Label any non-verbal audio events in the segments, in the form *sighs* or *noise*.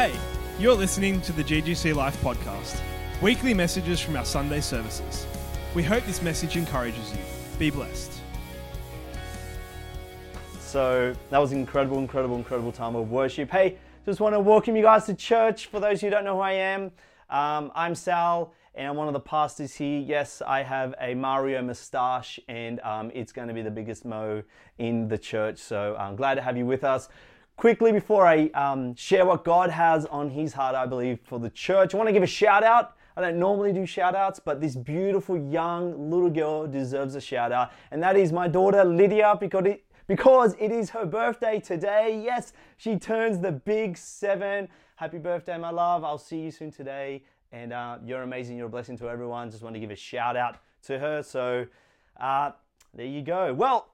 Hey, you're listening to the GGC Life podcast, weekly messages from our Sunday services. We hope this message encourages you. Be blessed. So that was incredible, incredible, incredible time of worship. Hey, just want to welcome you guys to church. For those who don't know who I am, um, I'm Sal and I'm one of the pastors here. Yes, I have a Mario moustache and um, it's going to be the biggest mo in the church. So I'm glad to have you with us. Quickly, before I um, share what God has on His heart, I believe, for the church, I want to give a shout out. I don't normally do shout outs, but this beautiful young little girl deserves a shout out. And that is my daughter Lydia because it, because it is her birthday today. Yes, she turns the big seven. Happy birthday, my love. I'll see you soon today. And uh, you're amazing. You're a blessing to everyone. Just want to give a shout out to her. So uh, there you go. Well,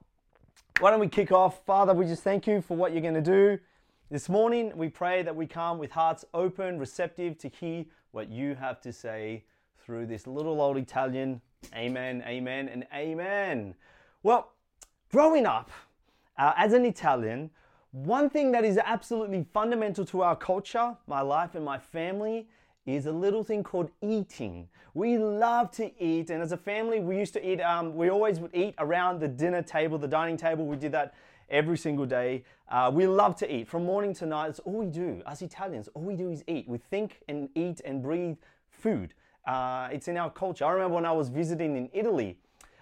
why don't we kick off? Father, we just thank you for what you're going to do. This morning, we pray that we come with hearts open, receptive to hear what you have to say through this little old Italian. Amen, amen, and amen. Well, growing up uh, as an Italian, one thing that is absolutely fundamental to our culture, my life, and my family is a little thing called eating. We love to eat, and as a family, we used to eat. Um, we always would eat around the dinner table, the dining table. We did that every single day. Uh, we love to eat from morning to night. It's all we do. As Italians, all we do is eat. We think and eat and breathe food. Uh, it's in our culture. I remember when I was visiting in Italy.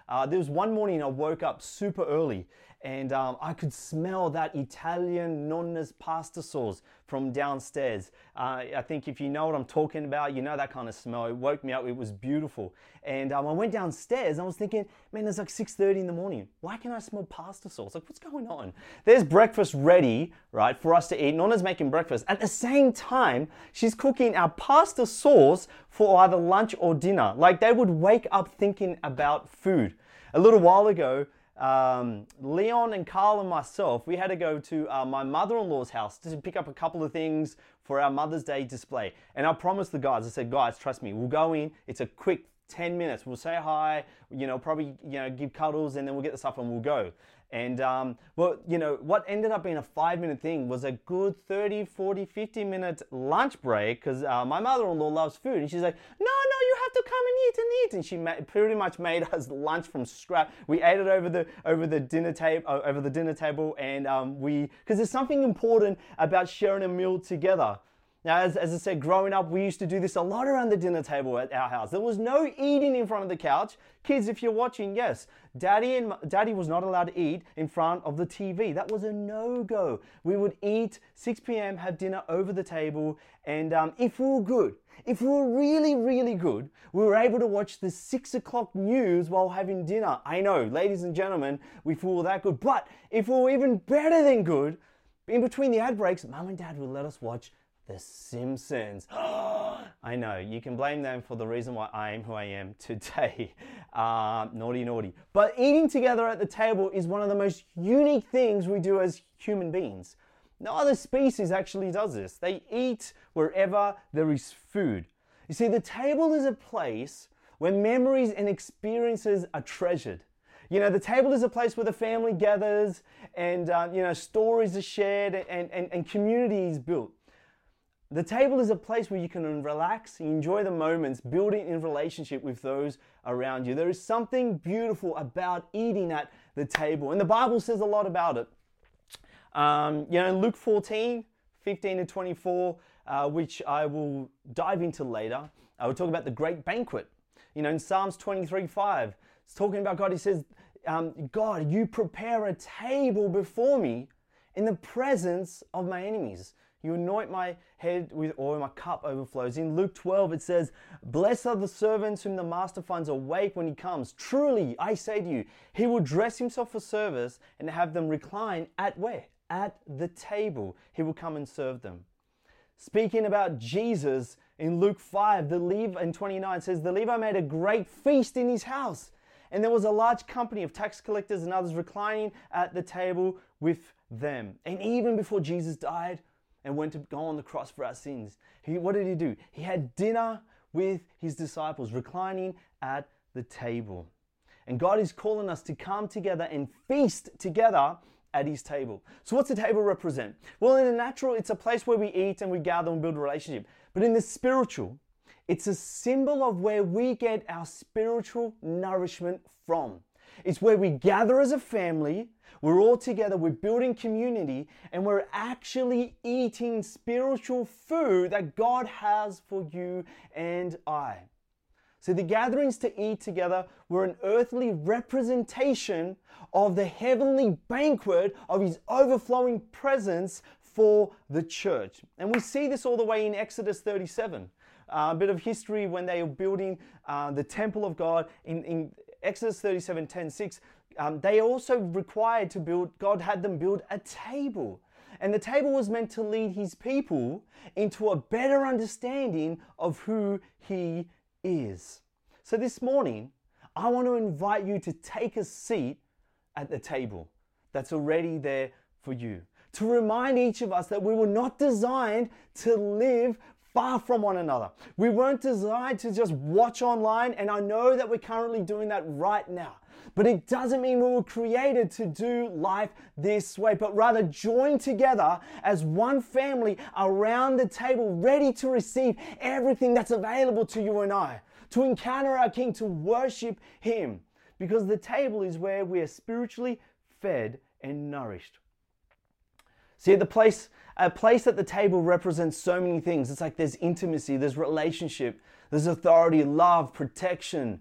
Uh, there was one morning I woke up super early and um, I could smell that Italian nonna's pasta sauce from downstairs. Uh, I think if you know what I'm talking about, you know that kind of smell. It woke me up. It was beautiful. And um, I went downstairs I was thinking, man, it's like 6.30 in the morning. Why can I smell pasta sauce? Like, what's going on? There's breakfast ready, right, for us to eat. Nonna's making breakfast. At the same time, she's cooking our pasta sauce for either lunch or dinner. Like, they would wake up thinking about food. A little while ago, um, Leon and Carl and myself, we had to go to uh, my mother-in-law's house to pick up a couple of things for our Mother's Day display. And I promised the guys, I said, guys, trust me, we'll go in. It's a quick 10 minutes. We'll say hi, you know, probably, you know, give cuddles and then we'll get the stuff and we'll go. And, um, well, you know, what ended up being a five minute thing was a good 30, 40, 50 minute lunch break because uh, my mother in law loves food. And she's like, no, no, you have to come and eat and eat. And she ma- pretty much made *laughs* us lunch from scratch. We ate it over the, over the dinner table, over the dinner table. And um, we, because there's something important about sharing a meal together. Now, as, as I said, growing up, we used to do this a lot around the dinner table at our house. There was no eating in front of the couch. Kids, if you're watching, yes, daddy and daddy was not allowed to eat in front of the TV. That was a no-go. We would eat 6 p.m., have dinner over the table, and um, if we were good, if we were really, really good, we were able to watch the six o'clock news while having dinner. I know, ladies and gentlemen, we feel that good. But if we were even better than good, in between the ad breaks, mum and dad would let us watch the Simpsons. *gasps* I know, you can blame them for the reason why I am who I am today. *laughs* Uh, naughty, naughty. But eating together at the table is one of the most unique things we do as human beings. No other species actually does this. They eat wherever there is food. You see, the table is a place where memories and experiences are treasured. You know, the table is a place where the family gathers and, uh, you know, stories are shared and, and, and community is built. The table is a place where you can relax, enjoy the moments, building in relationship with those around you. There is something beautiful about eating at the table, and the Bible says a lot about it. Um, you know, Luke 14, 15 to 24, uh, which I will dive into later, I will talk about the great banquet. You know, in Psalms 23, 5, it's talking about God. He says, um, God, you prepare a table before me in the presence of my enemies. You anoint my head with oil, my cup overflows. In Luke 12, it says, Blessed are the servants whom the master finds awake when he comes. Truly, I say to you, he will dress himself for service and have them recline at where? At the table. He will come and serve them. Speaking about Jesus in Luke 5, the Levi in 29 says, The Levi made a great feast in his house. And there was a large company of tax collectors and others reclining at the table with them. And even before Jesus died, and went to go on the cross for our sins. He, what did he do? He had dinner with his disciples, reclining at the table. And God is calling us to come together and feast together at his table. So, what's the table represent? Well, in the natural, it's a place where we eat and we gather and build a relationship. But in the spiritual, it's a symbol of where we get our spiritual nourishment from. It's where we gather as a family, we're all together, we're building community, and we're actually eating spiritual food that God has for you and I. So the gatherings to eat together were an earthly representation of the heavenly banquet of his overflowing presence for the church. And we see this all the way in Exodus 37. Uh, a bit of history when they were building uh, the temple of God in, in Exodus 37 10 6. Um, they also required to build, God had them build a table. And the table was meant to lead his people into a better understanding of who he is. So this morning, I want to invite you to take a seat at the table that's already there for you. To remind each of us that we were not designed to live far from one another. We weren't designed to just watch online, and I know that we're currently doing that right now. But it doesn't mean we were created to do life this way, but rather join together as one family around the table, ready to receive everything that's available to you and I, to encounter our King, to worship Him. Because the table is where we are spiritually fed and nourished. See, the place, a place at the table represents so many things. It's like there's intimacy, there's relationship, there's authority, love, protection,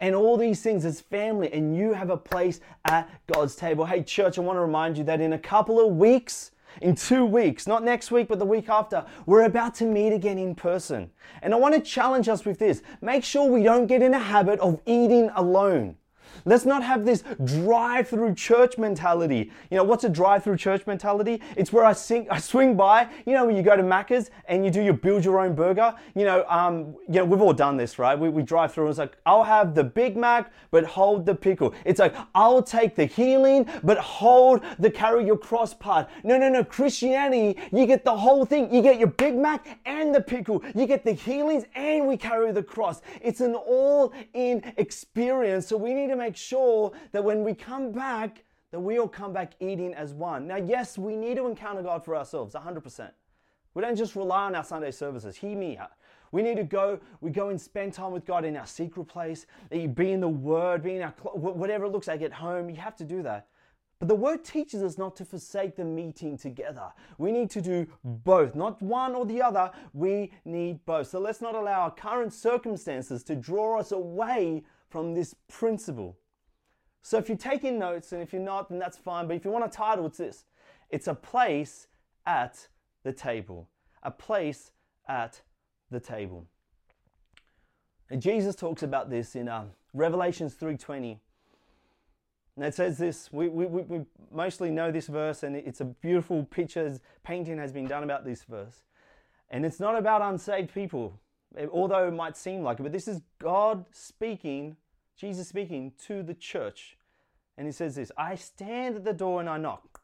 and all these things as family. And you have a place at God's table. Hey, church, I want to remind you that in a couple of weeks, in two weeks, not next week, but the week after, we're about to meet again in person. And I want to challenge us with this. Make sure we don't get in a habit of eating alone. Let's not have this drive through church mentality. You know, what's a drive through church mentality? It's where I, sing, I swing by, you know, when you go to Macca's and you do your build your own burger. You know, um, you know, we've all done this, right? We, we drive through and it's like, I'll have the Big Mac, but hold the pickle. It's like, I'll take the healing, but hold the carry your cross part. No, no, no. Christianity, you get the whole thing. You get your Big Mac and the pickle. You get the healings and we carry the cross. It's an all in experience. So we need to make sure that when we come back, that we all come back eating as one. Now, yes, we need to encounter God for ourselves, 100%. We don't just rely on our Sunday services. Hear me out. We need to go, we go and spend time with God in our secret place, be in the Word, be in our, whatever it looks like at home. You have to do that. But the Word teaches us not to forsake the meeting together. We need to do both, not one or the other. We need both. So let's not allow our current circumstances to draw us away from this principle. So if you're taking notes, and if you're not, then that's fine. But if you want a title, it's this it's a place at the table. A place at the table. And Jesus talks about this in uh, Revelations 3.20. And it says this, we, we, we mostly know this verse, and it's a beautiful picture, painting has been done about this verse. And it's not about unsaved people, although it might seem like it, but this is God speaking Jesus speaking to the church. And he says this I stand at the door and I knock.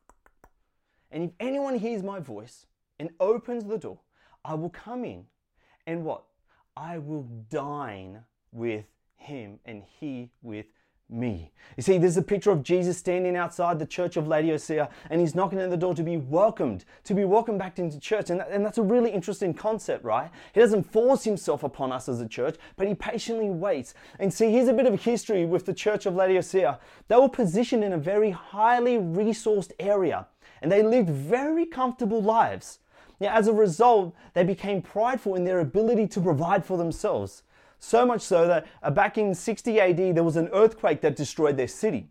And if anyone hears my voice and opens the door, I will come in and what? I will dine with him and he with me. You see, there's a picture of Jesus standing outside the church of Laodicea and he's knocking at the door to be welcomed, to be welcomed back into church. And, that, and that's a really interesting concept, right? He doesn't force himself upon us as a church, but he patiently waits. And see, here's a bit of history with the church of Laodicea. They were positioned in a very highly resourced area and they lived very comfortable lives. Now, as a result, they became prideful in their ability to provide for themselves. So much so that uh, back in 60 AD, there was an earthquake that destroyed their city.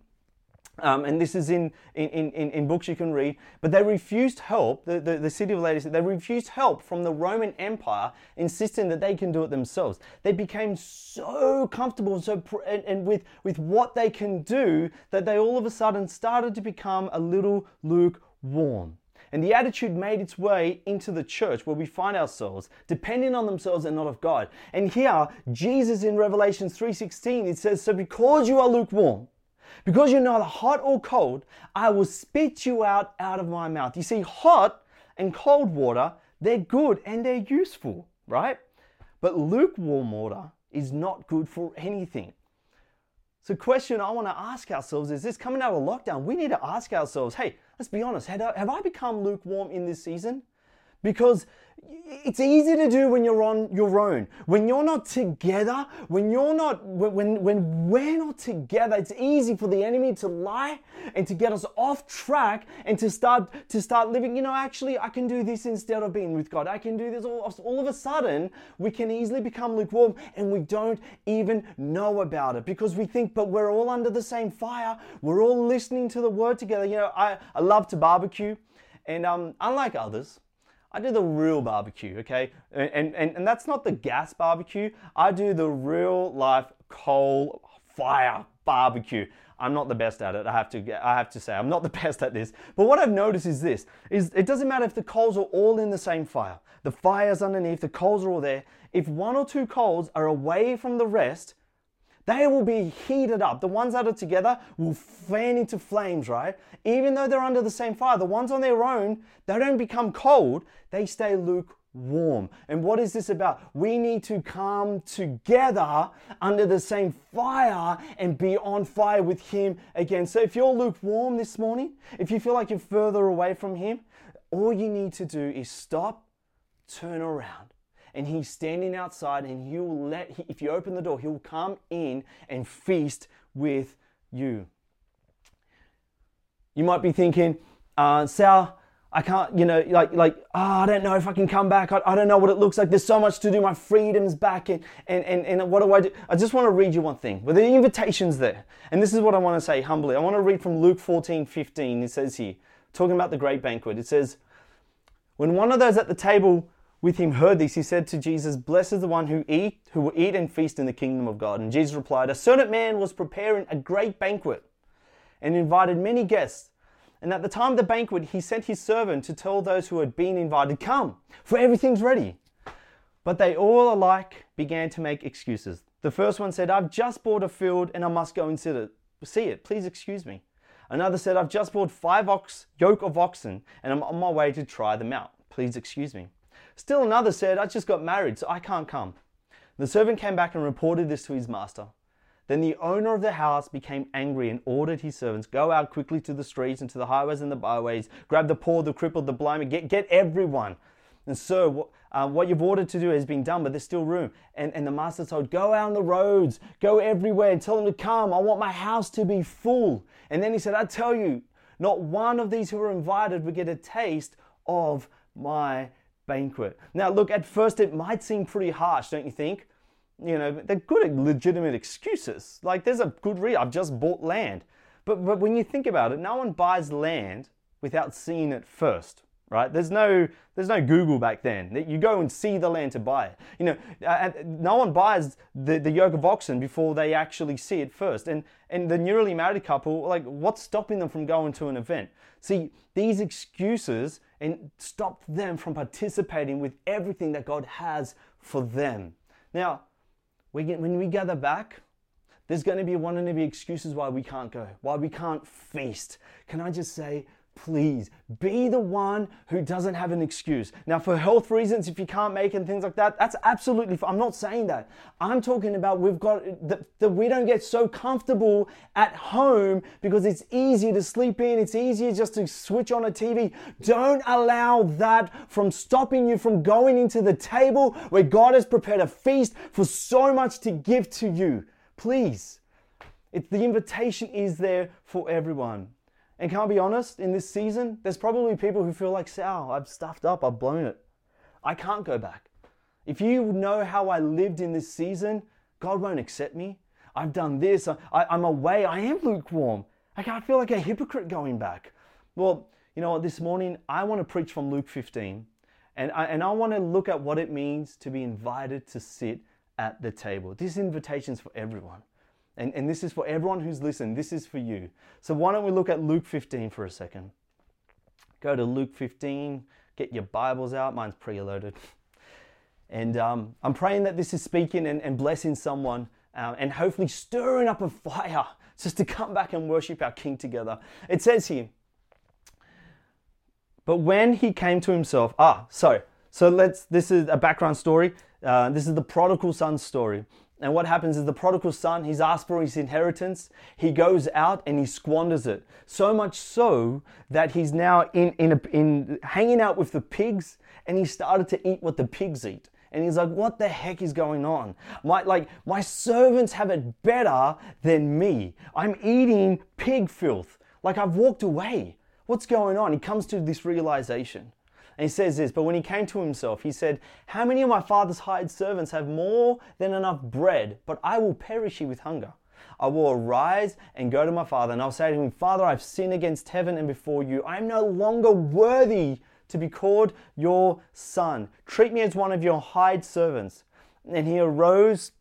Um, and this is in, in, in, in, books you can read. But they refused help, the, the, the city of Laodicea, they refused help from the Roman Empire, insisting that they can do it themselves. They became so comfortable so, and, and with, with what they can do that they all of a sudden started to become a little lukewarm. And the attitude made its way into the church where we find ourselves, depending on themselves and not of God. And here, Jesus in Revelation 3:16, it says, "So because you are lukewarm, because you're neither hot or cold, I will spit you out out of my mouth." You see, hot and cold water, they're good and they're useful, right? But lukewarm water is not good for anything. So, question I want to ask ourselves is this coming out of lockdown, we need to ask ourselves, hey, let's be honest, have I become lukewarm in this season? Because it's easy to do when you're on your own. When you're not together, when you're not, when, when we're not together, it's easy for the enemy to lie and to get us off track and to start, to start living, you know, actually, I can do this instead of being with God. I can do this. All, all of a sudden, we can easily become lukewarm and we don't even know about it because we think, but we're all under the same fire. We're all listening to the word together. You know, I, I love to barbecue and um, unlike others, I do the real barbecue, okay? And, and, and that's not the gas barbecue. I do the real life coal fire barbecue. I'm not the best at it. I have to I have to say I'm not the *laughs* best at this. But what I've noticed is this is it doesn't matter if the coals are all in the same fire. The fire's underneath, the coals are all there. If one or two coals are away from the rest, they will be heated up. The ones that are together will fan into flames, right? Even though they're under the same fire, the ones on their own, they don't become cold, they stay lukewarm. And what is this about? We need to come together under the same fire and be on fire with Him again. So if you're lukewarm this morning, if you feel like you're further away from Him, all you need to do is stop, turn around, and he's standing outside and he will let if you open the door he'll come in and feast with you. You might be thinking uh, sal i can't you know like like oh, i don't know if i can come back. I, I don't know what it looks like. There's so much to do. My freedom's back and, and, and, and what do i do? I just want to read you one thing. But the invitation's there. And this is what i want to say humbly. I want to read from luke 14 15 it says here talking about the great banquet it says when one of those at the table with him heard this, he said to Jesus, Blessed is the one who eat, who will eat and feast in the kingdom of God. And Jesus replied, A certain man was preparing a great banquet and invited many guests. And at the time of the banquet, he sent his servant to tell those who had been invited, Come, for everything's ready. But they all alike began to make excuses. The first one said, I've just bought a field and I must go and see it. Please excuse me. Another said, I've just bought five ox, yoke of oxen and I'm on my way to try them out. Please excuse me. Still another said, I just got married, so I can't come. The servant came back and reported this to his master. Then the owner of the house became angry and ordered his servants, Go out quickly to the streets and to the highways and the byways, grab the poor, the crippled, the blind, get, get everyone. And so, uh, what you've ordered to do has been done, but there's still room. And, and the master told, Go out on the roads, go everywhere, and tell them to come. I want my house to be full. And then he said, I tell you, not one of these who are invited will get a taste of my banquet. Now, look, at first it might seem pretty harsh, don't you think? You know, they're good, legitimate excuses. Like, there's a good reason. I've just bought land. But, but when you think about it, no one buys land without seeing it first, right? There's no, there's no Google back then. You go and see the land to buy it. You know, uh, no one buys the, the yoke of oxen before they actually see it first. And, and the newly married couple, like, what's stopping them from going to an event? See, these excuses and stopped them from participating with everything that God has for them. Now, when we gather back, there's going to be one and be excuses why we can't go, why we can't feast. Can I just say, please be the one who doesn't have an excuse. Now, for health reasons, if you can't make and things like that, that's absolutely. I'm not saying that. I'm talking about we've got that, that we don't get so comfortable at home because it's easier to sleep in. It's easier just to switch on a TV. Don't allow that from stopping you from going into the table where God has prepared a feast for so much to give to you. Please. It's, the invitation is there for everyone. And can I be honest, in this season, there's probably people who feel like, Sal, I've stuffed up, I've blown it. I can't go back. If you know how I lived in this season, God won't accept me. I've done this, I, am away, I am lukewarm. I can't feel like a hypocrite going back. Well, you know what, this morning I want to preach from Luke 15, and I, and I want to look at what it means to be invited to sit at the table. This invitation is for everyone. And, and this is for everyone who's listened. This is for you. So why don't we look at Luke 15 for a second? Go to Luke 15, get your Bibles out. Mine's preloaded. And um, I'm praying that this is speaking and, and blessing someone uh, and hopefully stirring up a fire just to come back and worship our King together. It says here, but when he came to himself, ah, so so let's. This is a background story. Uh, this is the prodigal son story. And what happens is the prodigal son, he's asked for his inheritance. He goes out and he squanders it. So much so that he's now in, in, a, in hanging out with the pigs and he started to eat what the pigs eat. And he's like, what the heck is going on? My, like, my servants have it better than me. I'm eating pig filth. Like I've walked away. What's going on? He comes to this realization. And he says this, but when he came to himself, he said, How many of my father's hired servants have more than enough bread, but I will perish here with hunger? I will arise and go to my father, and I'll say to him, Father, I've sinned against heaven and before you. I am no longer worthy to be called your son. Treat me as one of your hired servants. And he arose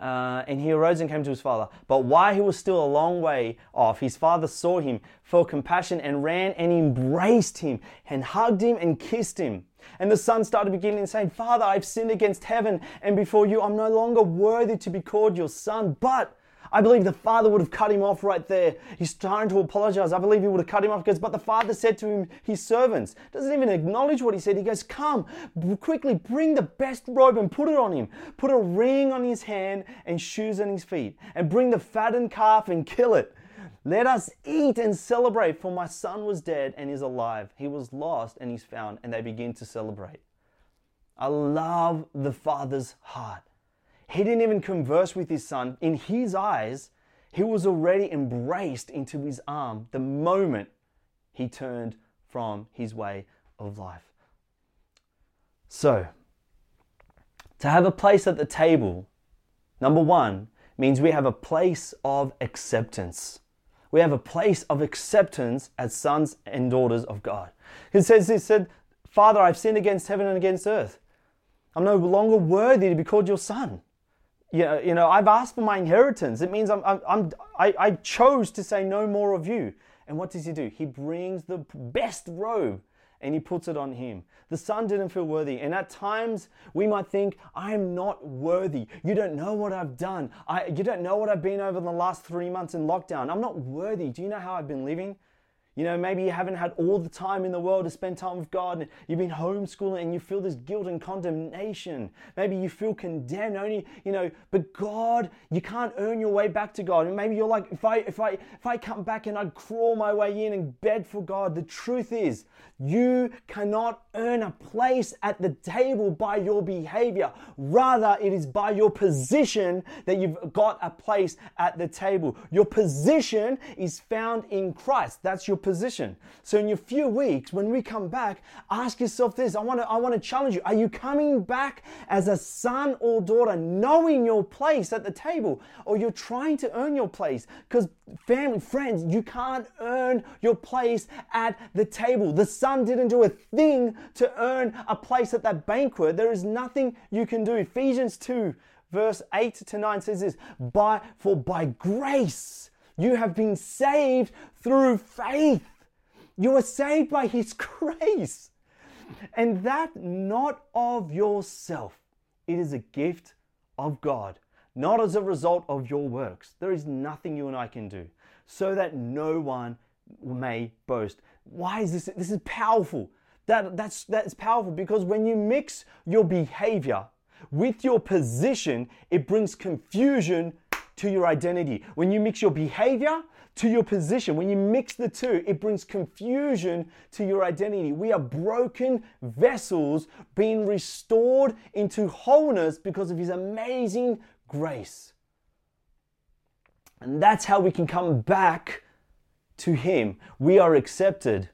uh, and he arose and came to his father. But while he was still a long way off, his father saw him, felt compassion, and ran and embraced him, and hugged him and kissed him. And the son started beginning and saying, Father, I've sinned against heaven and before you. I'm no longer worthy to be called your son. But I believe the father would have cut him off right there. He's trying to apologize. I believe he would have cut him off because, but the father said to him, his servants, doesn't even acknowledge what he said. He goes, Come, quickly bring the best robe and put it on him. Put a ring on his hand and shoes on his feet. And bring the fattened calf and kill it. Let us eat and celebrate, for my son was dead and is alive. He was lost and he's found. And they begin to celebrate. I love the father's heart. He didn't even converse with his son. In his eyes, he was already embraced into his arm the moment he turned from his way of life. So, to have a place at the table, number one, means we have a place of acceptance. We have a place of acceptance as sons and daughters of God. It says, He said, Father, I've sinned against heaven and against earth. I'm no longer worthy to be called your son you you know, I've asked for my inheritance. It means I'm, I'm, I'm I, I chose to say no more of you. And what does he do? He brings the best robe and he puts it on him. The son didn't feel worthy. And at times we might think, I am not worthy. You don't know what I've done. I, you don't know what I've been over the last three months in lockdown. I'm not worthy. Do you know how I've been living? You know, maybe you haven't had all the time in the world to spend time with God and you've been homeschooling and you feel this guilt and condemnation. Maybe you feel condemned only, you know, but God, you can't earn your way back to God. And maybe you're like, if I if I if I come back and I crawl my way in and beg for God, the truth is you cannot earn a place at the table by your behavior. Rather, it is by your position that you've got a place at the table. Your position is found in Christ. That's your. So in your few weeks, when we come back, ask yourself this. I want to I want to challenge you. Are you coming back as a son or daughter knowing your place at the table or you're trying to earn your place? Because family, friends, you can't earn your place at the table. The son didn't do a thing to earn a place at that banquet. There is nothing you can do. Ephesians 2, verse 8 to 9 says this by, For by grace you have been saved through faith. You are saved by His grace. And that not of yourself. It is a gift of God, not as a result of your works. There is nothing you and I can do, so that no one may boast. Why is this? This is powerful. That, that's, that's powerful because when you mix your behavior with your position, it brings confusion to your identity. When you mix your behavior to your position, when you mix the two, it brings confusion to your identity. We are broken vessels being restored into wholeness because of His amazing grace. And that's how we can come back to Him, we are accepted.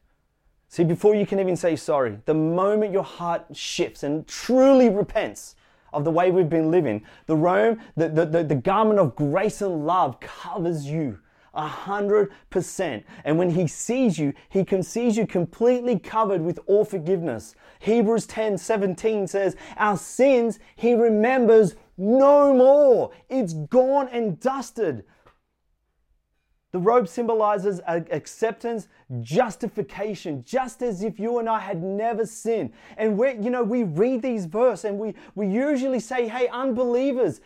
See, before you can even say sorry, the moment your heart shifts and truly repents of the way we've been living, the Rome, the, the, the, the garment of grace and love covers you a hundred percent. And when he sees you, he can sees you completely covered with all forgiveness. Hebrews 10 17 says, Our sins he remembers no more. It's gone and dusted. The robe symbolizes acceptance, justification, just as if you and I had never sinned. And we, you know, we read these verses and we, we usually say, hey, unbelievers,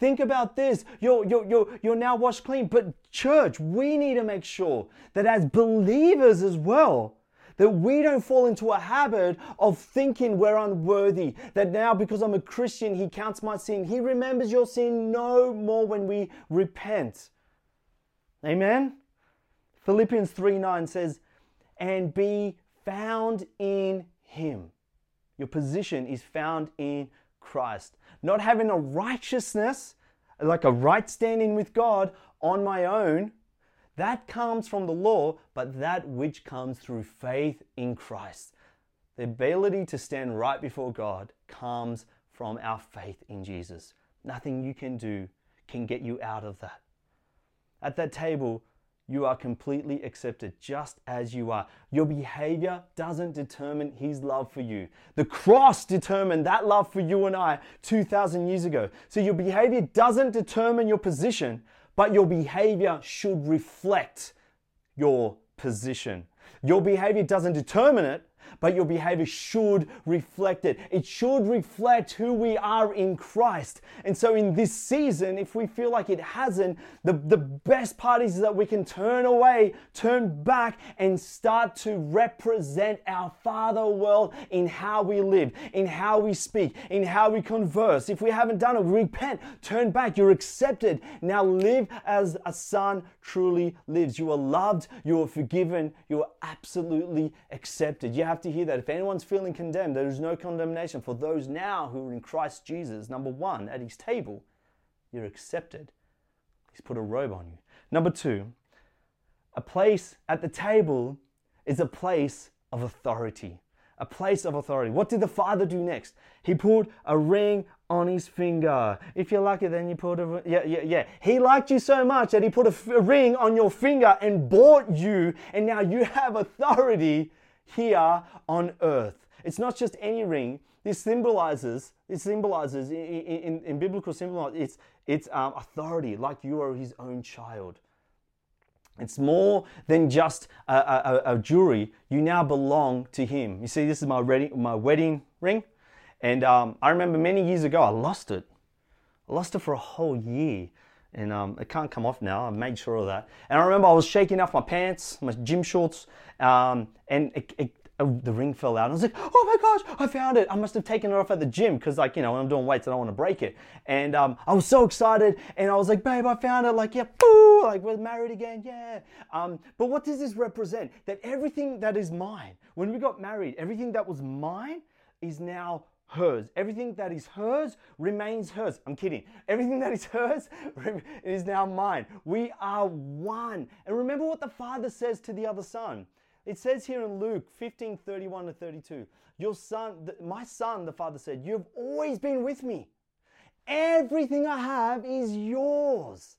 think about this. You're, you're, you're, you're now washed clean. But church, we need to make sure that as believers as well, that we don't fall into a habit of thinking we're unworthy, that now because I'm a Christian, He counts my sin. He remembers your sin no more when we repent. Amen? Philippians 3 9 says, and be found in Him. Your position is found in Christ. Not having a righteousness, like a right standing with God on my own, that comes from the law, but that which comes through faith in Christ. The ability to stand right before God comes from our faith in Jesus. Nothing you can do can get you out of that. At that table, you are completely accepted just as you are. Your behavior doesn't determine His love for you. The cross determined that love for you and I 2,000 years ago. So your behavior doesn't determine your position, but your behavior should reflect your position. Your behavior doesn't determine it, but your behavior should reflect it. It should reflect who we are in Christ. And so, in this season, if we feel like it hasn't, the, the best part is that we can turn away, turn back, and start to represent our Father world in how we live, in how we speak, in how we converse. If we haven't done it, repent, turn back. You're accepted. Now live as a son truly lives. You are loved, you are forgiven, you are absolutely accepted. You have to hear that. If anyone's feeling condemned, there is no condemnation for those now who are in Christ Jesus. Number one, at his table, you're accepted. He's put a robe on you. Number two, a place at the table is a place of authority. A place of authority. What did the father do next? He put a ring on his finger. If you're lucky, then you put a yeah yeah yeah. He liked you so much that he put a, f- a ring on your finger and bought you, and now you have authority here on earth. It's not just any ring. This symbolizes, it symbolizes in, in, in biblical symbol, it's, it's um, authority, like you are his own child. It's more than just a, a, a, jewelry. You now belong to him. You see, this is my wedding, my wedding ring. And um, I remember many years ago, I lost it. I lost it for a whole year. And um, it can't come off now. I've made sure of that. And I remember I was shaking off my pants, my gym shorts, um, and it, it, uh, the ring fell out. And I was like, oh my gosh, I found it. I must have taken it off at the gym because, like, you know, when I'm doing weights, I don't want to break it. And um, I was so excited. And I was like, babe, I found it. Like, yeah, boo, like, we're married again. Yeah. Um, but what does this represent? That everything that is mine, when we got married, everything that was mine is now hers. Everything that is hers remains hers. I'm kidding. Everything that is hers *laughs* is now mine. We are one. And remember what the Father says to the other son. It says here in Luke 15 31 to 32, Your son, my son, the Father said, You've always been with me. Everything I have is yours.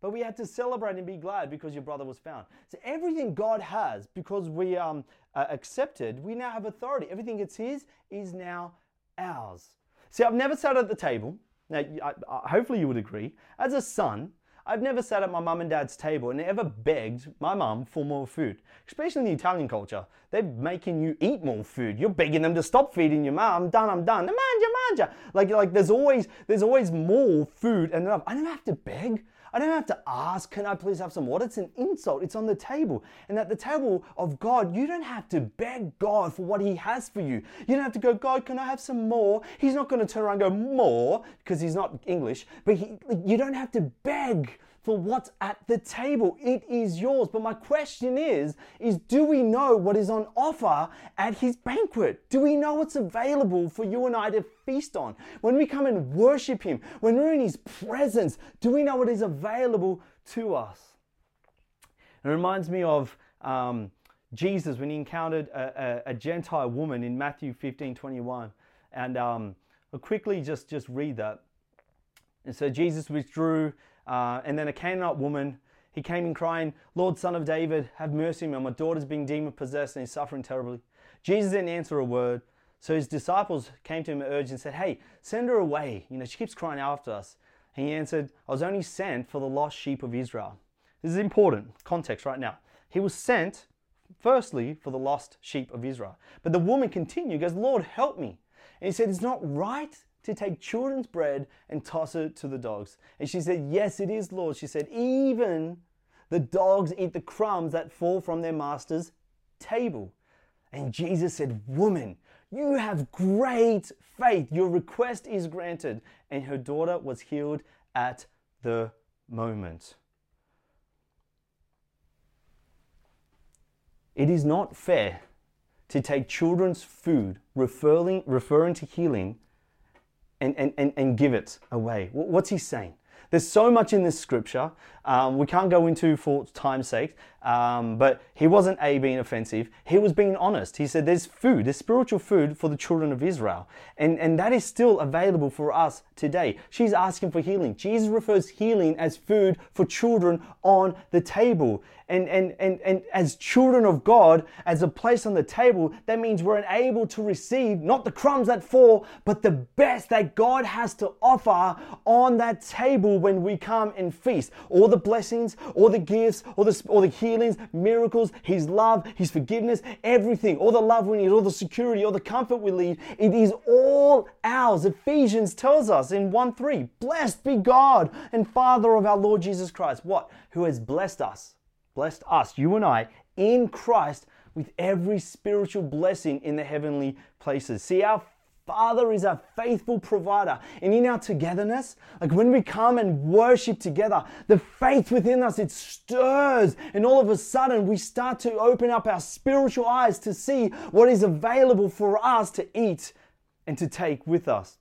But we had to celebrate and be glad because your brother was found. So everything God has, because we um, accepted, we now have authority. Everything that's His is now ours. See, I've never sat at the table. Now, I, I, hopefully you would agree. As a son, I've never sat at my mum and dad's table and ever begged my mum for more food. Especially in the Italian culture, they're making you eat more food. You're begging them to stop feeding your mum. I'm done. I'm done. Manja, manja. Like, like there's always there's always more food and enough. I don't have to beg. I don't have to ask, can I please have some water? It's an insult. It's on the table. And at the table of God, you don't have to beg God for what He has for you. You don't have to go, God, can I have some more? He's not going to turn around and go, more, because He's not English. But he, you don't have to beg for what's at the table. It is yours. But my question is, is do we know what is on offer at his banquet? Do we know what's available for you and I to feast on? When we come and worship him, when we're in his presence, do we know what is available to us? It reminds me of um, Jesus when he encountered a, a, a, Gentile woman in Matthew 15 21. And um, I'll quickly just, just read that. And so Jesus withdrew uh, and then a Canaanite woman, he came in crying, Lord, son of David, have mercy on me. My daughter's being demon possessed and is suffering terribly. Jesus didn't answer a word. So his disciples came to him urged and said, Hey, send her away. You know, she keeps crying after us. And he answered, I was only sent for the lost sheep of Israel. This is important context right now. He was sent, firstly, for the lost sheep of Israel. But the woman continued, goes, Lord, help me. And he said, It's not right to take children's bread and toss it to the dogs? And she said, Yes, it is, Lord. She said, Even the dogs eat the crumbs that fall from their master's table. And Jesus said, Woman, you have great faith. Your request is granted. And her daughter was healed at the moment. It is not fair to take children's food, referring, referring to healing, and, and, and, and give it away. What's he saying? There's so much in this scripture um, we can't go into for time's sake, um, but he wasn't A, being offensive. He was being honest. He said there's food, there's spiritual food for the children of Israel. And, and that is still available for us today. She's asking for healing. Jesus refers healing as food for children on the table. And, and, and, and as children of God, as a place on the table, that means we're able to receive not the crumbs that fall, but the best that God has to offer on that table when we come and feast. All the blessings, all the gifts, all the, all the healings, miracles, His love, His forgiveness, everything, all the love we need, all the security, all the comfort we need, it is all ours. Ephesians tells us in 1 3, blessed be God and Father of our Lord Jesus Christ. What? Who has blessed us, blessed us, you and I, in Christ with every spiritual blessing in the heavenly places. See, our Father is a faithful provider. And in our togetherness, like when we come and worship together, the faith within us, it stirs. And all of a sudden, we start to open up our spiritual eyes to see what is available for us to eat and to take with us.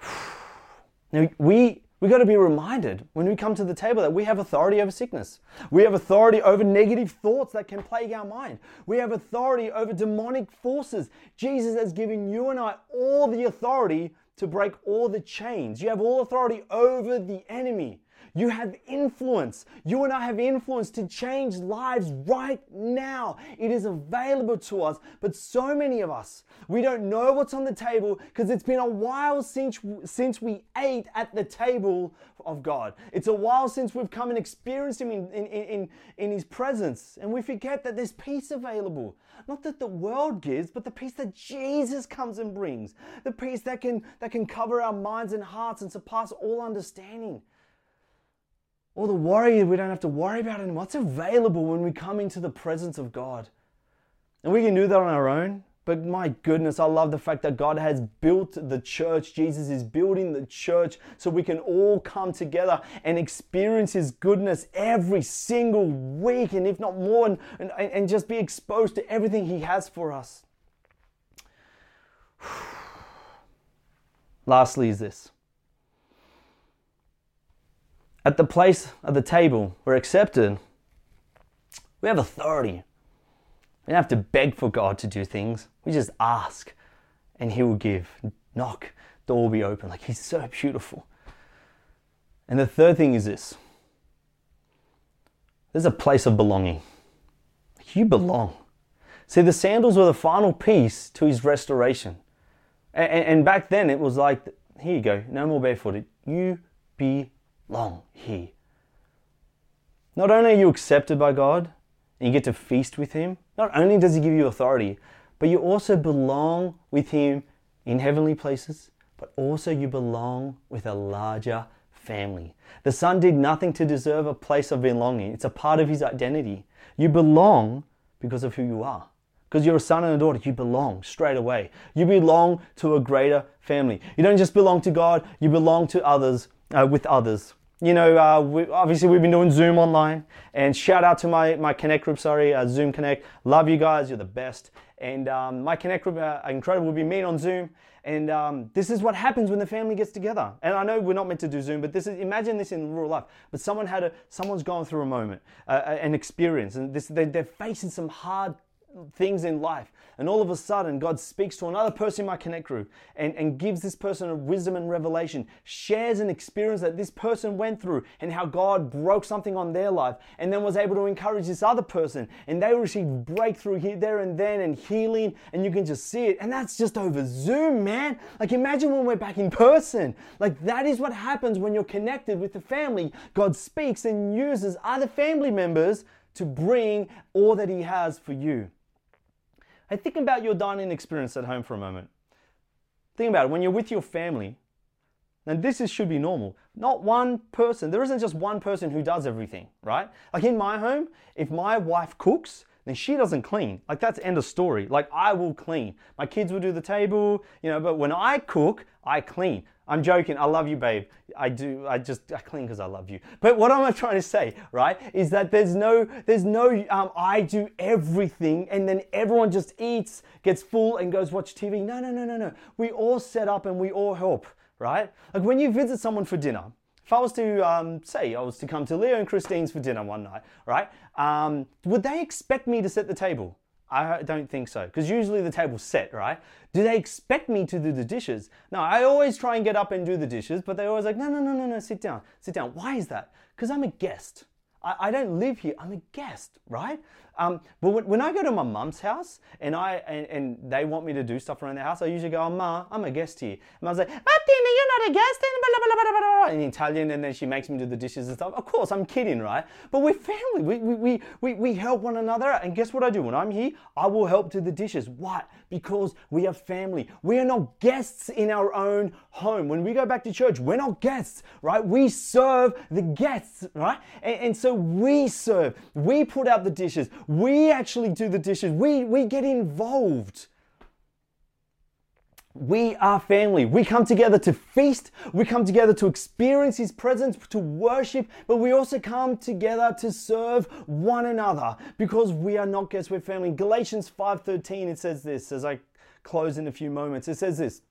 *sighs* Now, we We've got to be reminded when we come to the table that we have authority over sickness. We have authority over negative thoughts that can plague our mind. We have authority over demonic forces. Jesus has given you and I all the authority to break all the chains. You have all authority over the enemy. You have influence. You and I have influence to change lives right now. It is available to us. But so many of us, we don't know what's on the table because it's been a while since, since we ate at the table of God. It's a while since we've come and experienced Him in, in, in, in His presence. And we forget that there's peace available. Not that the world gives, but the peace that Jesus comes and brings. The peace that can, that can cover our minds and hearts and surpass all understanding all the worry we don't have to worry about anymore. It's available when we come into the presence of God. And we can do that on our own. But my goodness, I love the fact that God has built the church. Jesus is building the church so we can all come together and experience His goodness every single week, and if not more, and, and, and just be exposed to everything He has for us. *sighs* Lastly, is this at the place of the table, we're accepted. We have authority. We don't have to beg for God to do things. We just ask and He will give. Knock, door will be open. Like He's so beautiful. And the third thing is this there's a place of belonging. You belong. See, the sandals were the final piece to His restoration. And, and back then it was like, here you go, no more barefooted. You be long here. Not only are you accepted by God and you get to feast with Him, not only does He give you authority, but you also belong with Him in heavenly places, but also you belong with a larger family. The Son did nothing to deserve a place of belonging, it's a part of His identity. You belong because of who you are. Because you're a son and a daughter, you belong straight away. You belong to a greater family. You don't just belong to God, you belong to others uh, with others. You know, uh, we, obviously we've been doing Zoom online, and shout out to my my Connect group. Sorry, uh, Zoom Connect. Love you guys. You're the best. And um, my Connect group, uh, incredible. We've been meeting on Zoom, and um, this is what happens when the family gets together. And I know we're not meant to do Zoom, but this is imagine this in real life. But someone had a someone's gone through a moment, uh, an experience, and this they, they're facing some hard things in life. And all of a sudden, God speaks to another person in my Connect group and, and gives this person a wisdom and revelation, shares an experience that this person went through and how God broke something on their life, and then was able to encourage this other person. And they received breakthrough here, there, and then, and healing, and you can just see it. And that's just over Zoom, man. Like, imagine when we're back in person. Like, that is what happens when you're connected with the family. God speaks and uses other family members to bring all that He has for you. Think about your dining experience at home for a moment. Think about it. When you're with your family, and this is, should be normal. Not one person. There isn't just one person who does everything, right? Like in my home, if my wife cooks, then she doesn't clean. Like that's end of story. Like I will clean. My kids will do the table, you know, but when I cook, I clean. I'm joking. I love you, babe. I do. I just I clean because I love you. But what am I trying to say, right? Is that there's no there's no um, I do everything and then everyone just eats, gets full, and goes watch TV. No, no, no, no, no. We all set up and we all help, right? Like when you visit someone for dinner. If I was to um, say I was to come to Leo and Christine's for dinner one night, right? Um, would they expect me to set the table? I don't think so, because usually the table's set, right? Do they expect me to do the dishes? No, I always try and get up and do the dishes, but they're always like, no, no, no, no, no, sit down, sit down. Why is that? Because I'm a guest. I, I, don't live here. I'm a guest, right? Um, but when, when, I go to my mum's house and I and, and, they want me to do stuff around the house, I usually go, oh, Ma, I'm a guest here. And I was like, Martina, you're not a guest. In Italian, and then she makes me do the dishes and stuff. Of course, I'm kidding, right? But we're family. We, we, we, we, we help one another. And guess what I do? When I'm here, I will help do the dishes. What? Because we are family. We are not guests in our own home. When we go back to church, we're not guests, right? We serve the guests, right? And, and so we serve. We put out the dishes. We actually do the dishes. We, we get involved. We are family. We come together to feast. We come together to experience His presence, to worship, but we also come together to serve one another because we are not guests, we're family. Galatians 5.13, it says this as I close in a few moments. It says this.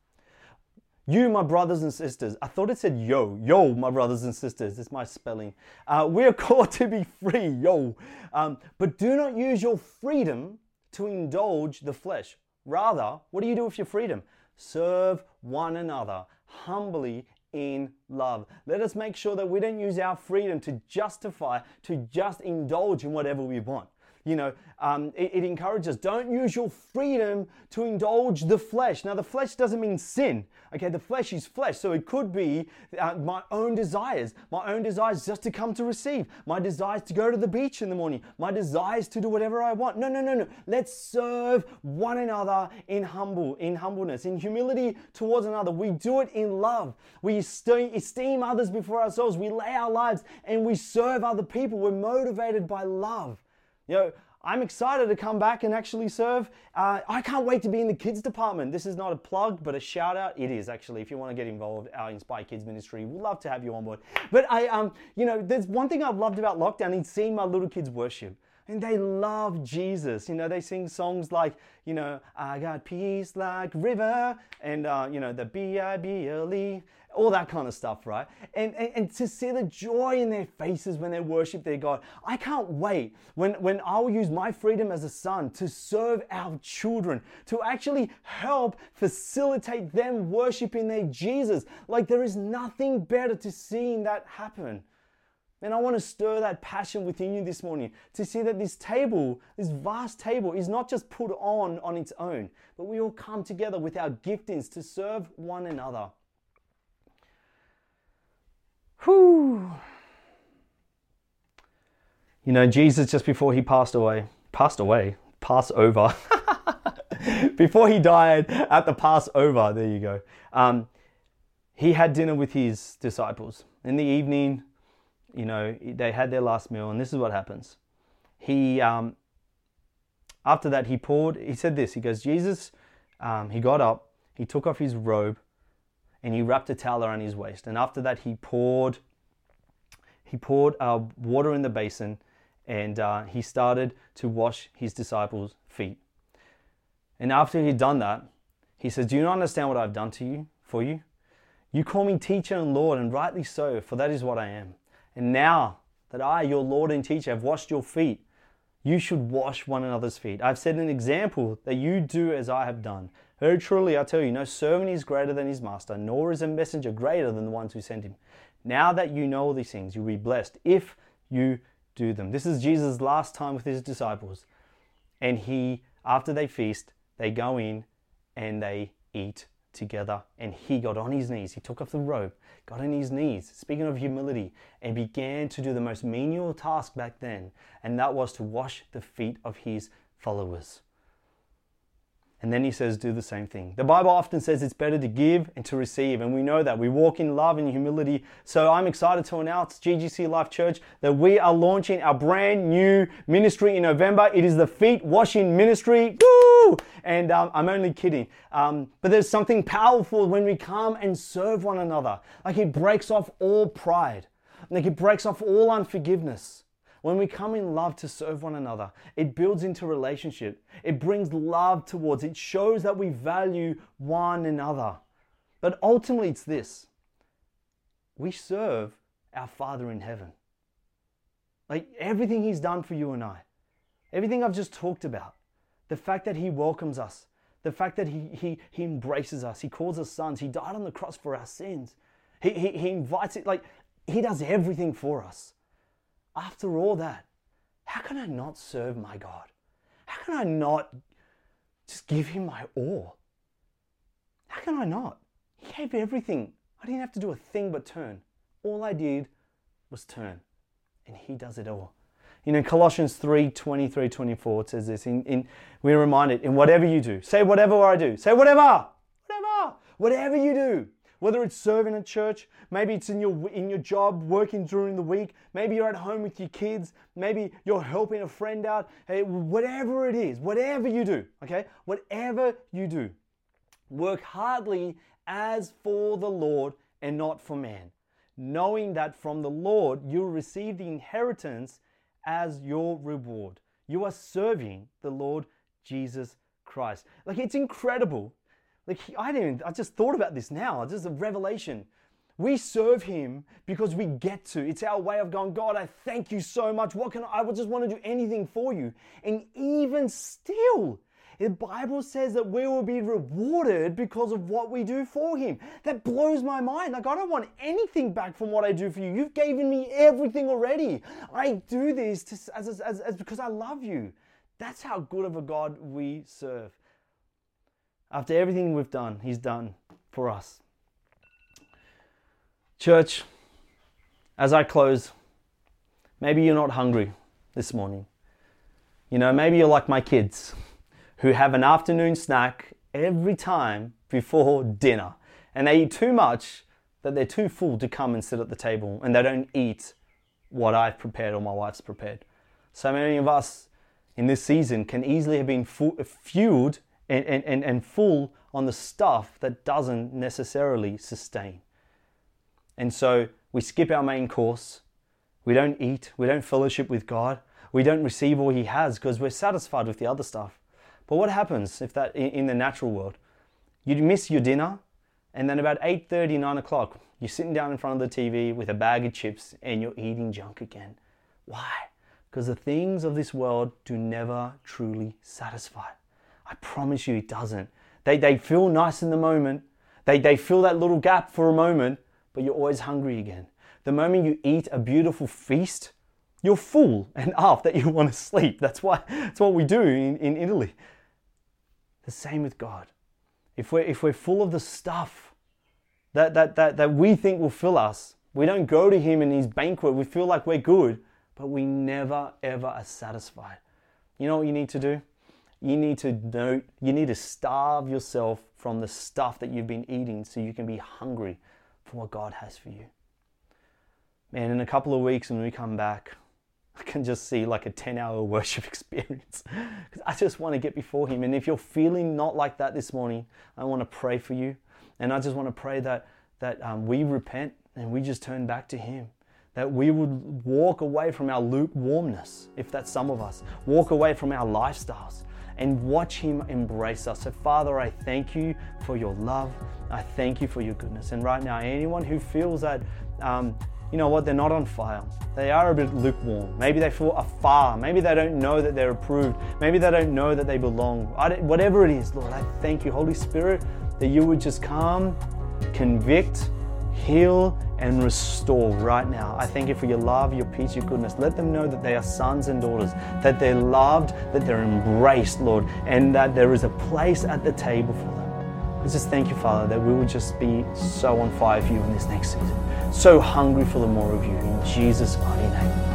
You, my brothers and sisters, I thought it said yo, yo, my brothers and sisters. It's my spelling. Uh, we are *laughs* called to be free, yo. Um, but do not use your freedom to indulge the flesh. Rather, what do you do with your freedom? Serve one another humbly in love. Let us make sure that we don't use our freedom to justify, to just indulge in whatever we want you know, um, it, it, encourages don't use your freedom to indulge the flesh. Now, the flesh doesn't mean sin. Okay, the flesh is flesh, so it could be uh, my own desires, my own desires just to come to receive, my desires to go to the beach in the morning, my desires to do whatever I want. No, no, no, no. Let's serve one another in humble, in humbleness, in humility towards another. We do it in love. We esteem others before ourselves. We lay our lives and we serve other people. We're motivated by love. You know, I'm excited to come back and actually serve. Uh, I can't wait to be in the kids department. This is not a plug, but a shout out. It is actually. If you want to get involved, our Inspire Kids ministry, we'd love to have you on board. But I, um, you know, there's one thing I've loved about lockdown is seeing my little kids worship. And they love Jesus. You know, they sing songs like, you know, I got peace like river, and uh, you know, the B I B L E all that kind of stuff, right? And, and, and, to see the joy in their faces when they worship their God. I can't wait when, when I'll use my freedom as a son to serve our children, to actually help facilitate them worshiping their Jesus. Like there is nothing better to seeing that happen. And I want to stir that passion within you this morning to see that this table, this vast table, is not just put on on its own, but we all come together with our giftings to serve one another. Whew. You know, Jesus, just before he passed away, passed away, Passover, *laughs* before he died at the Passover, there you go, um, he had dinner with his disciples. In the evening, you know, they had their last meal, and this is what happens. He, um, after that, he poured, he said this, he goes, Jesus, um, he got up, he took off his robe, and he wrapped a towel around his waist. And after that, he poured he poured uh, water in the basin, and uh, he started to wash his disciples' feet. And after he'd done that, he says, "Do you not understand what I've done to you for you? You call me teacher and Lord, and rightly so, for that is what I am. And now that I, your Lord and teacher, have washed your feet, you should wash one another's feet. I've set an example that you do as I have done. Very truly, I tell you, no servant is greater than his master, nor is a messenger greater than the ones who sent him. Now that you know these things, you'll be blessed if you do them. This is Jesus' last time with his disciples. And he, after they feast, they go in and they eat together. And he got on his knees. He took off the robe, got on his knees, speaking of humility, and began to do the most menial task back then. And that was to wash the feet of his followers. And then he says, do the same thing. The Bible often says it's better to give and to receive, and we know that. We walk in love and humility. So I'm excited to announce, GGC Life Church, that we are launching our brand new ministry in November. It is the Feet Washing Ministry. Woo! And um, I'm only kidding. Um, but there's something powerful when we come and serve one another. Like it breaks off all pride, like it breaks off all unforgiveness. When we come in love to serve one another, it builds into relationship. It brings love towards, it shows that we value one another. But ultimately, it's this. We serve our Father in heaven. Like everything He's done for you and I, everything I've just talked about, the fact that He welcomes us, the fact that He, he, he embraces us, He calls us sons, He died on the cross for our sins, He, he, he invites it, like He does everything for us. After all that, how can I not serve my God? How can I not just give Him my all? How can I not? He gave everything. I didn't have to do a thing but turn. All I did was turn. And He does it all. You know, Colossians 3 23 24, it says this. In, in, we're reminded, in whatever you do, say whatever I do, say whatever, whatever, whatever you do, whether it's serving at church, maybe it's in your in your job, working during the week, maybe you're at home with your kids, maybe you're helping a friend out, hey, whatever it is, whatever you do, okay? Whatever you do, work hardly as for the Lord and not for man, knowing that from the Lord you'll receive the inheritance as your reward. You are serving the Lord Jesus Christ. Like it's incredible like I didn't. I just thought about this now. It's just a revelation. We serve Him because we get to. It's our way of going. God, I thank you so much. What can I? I just want to do anything for you. And even still, the Bible says that we will be rewarded because of what we do for Him. That blows my mind. Like, I don't want anything back from what I do for you. You've given me everything already. I do this to, as, as, as, because I love you. That's how good of a God we serve. After everything we've done, He's done for us. Church, as I close, maybe you're not hungry this morning. You know, maybe you're like my kids who have an afternoon snack every time before dinner and they eat too much that they're too full to come and sit at the table and they don't eat what I've prepared or my wife's prepared. So many of us in this season can easily have been fueled and, and, and full on the stuff that doesn't necessarily sustain. And so we skip our main course. We don't eat. We don't fellowship with God. We don't receive all He has because we're satisfied with the other stuff. But what happens if that in the natural world? You miss your dinner, and then about 8:30, 9 o'clock, you're sitting down in front of the TV with a bag of chips and you're eating junk again. Why? Because the things of this world do never truly satisfy. I promise you it doesn't. They, they feel nice in the moment. They, they fill that little gap for a moment, but you're always hungry again. The moment you eat a beautiful feast, you're full *laughs* and up that you want to sleep. That's why that's what we do in, in Italy. The same with God. If we're, if we're full of the stuff that, that, that, that we think will fill us, we don't go to Him in His banquet. We feel like we're good, but we never, ever are satisfied. You know what you need to do? You need to know, you need to starve yourself from the stuff that you've been eating so you can be hungry for what God has for you. Man, in a couple of weeks when we come back, *laughs* I can just see like a 10 hour *laughs* worship experience *laughs* because I just want to get before Him. And if you're feeling not like that this morning, I want to pray for you. And I just want to pray that, that um, we repent and we just turn back to Him. That we would walk away from our lukewarmness, if that's some of us, walk away from our lifestyles, and watch Him embrace us. So, Father, I thank you for your love. I thank you for your goodness. And right now, anyone who feels that, um, you know what, they're not on fire, they are a bit lukewarm. Maybe they feel afar. Maybe they don't know that they're approved. Maybe they don't know that they belong. whatever it is, Lord, I thank you, Holy Spirit, that you would just come, convict, heal, and restore right now. I thank you for your love, your peace, your goodness. Let them know that they are sons and daughters, that they're loved, that they're embraced, Lord, and that there is a place at the table for them. I just thank you, Father, that we would just be so on fire for you in this next season, so hungry for the more of you. In Jesus' mighty name.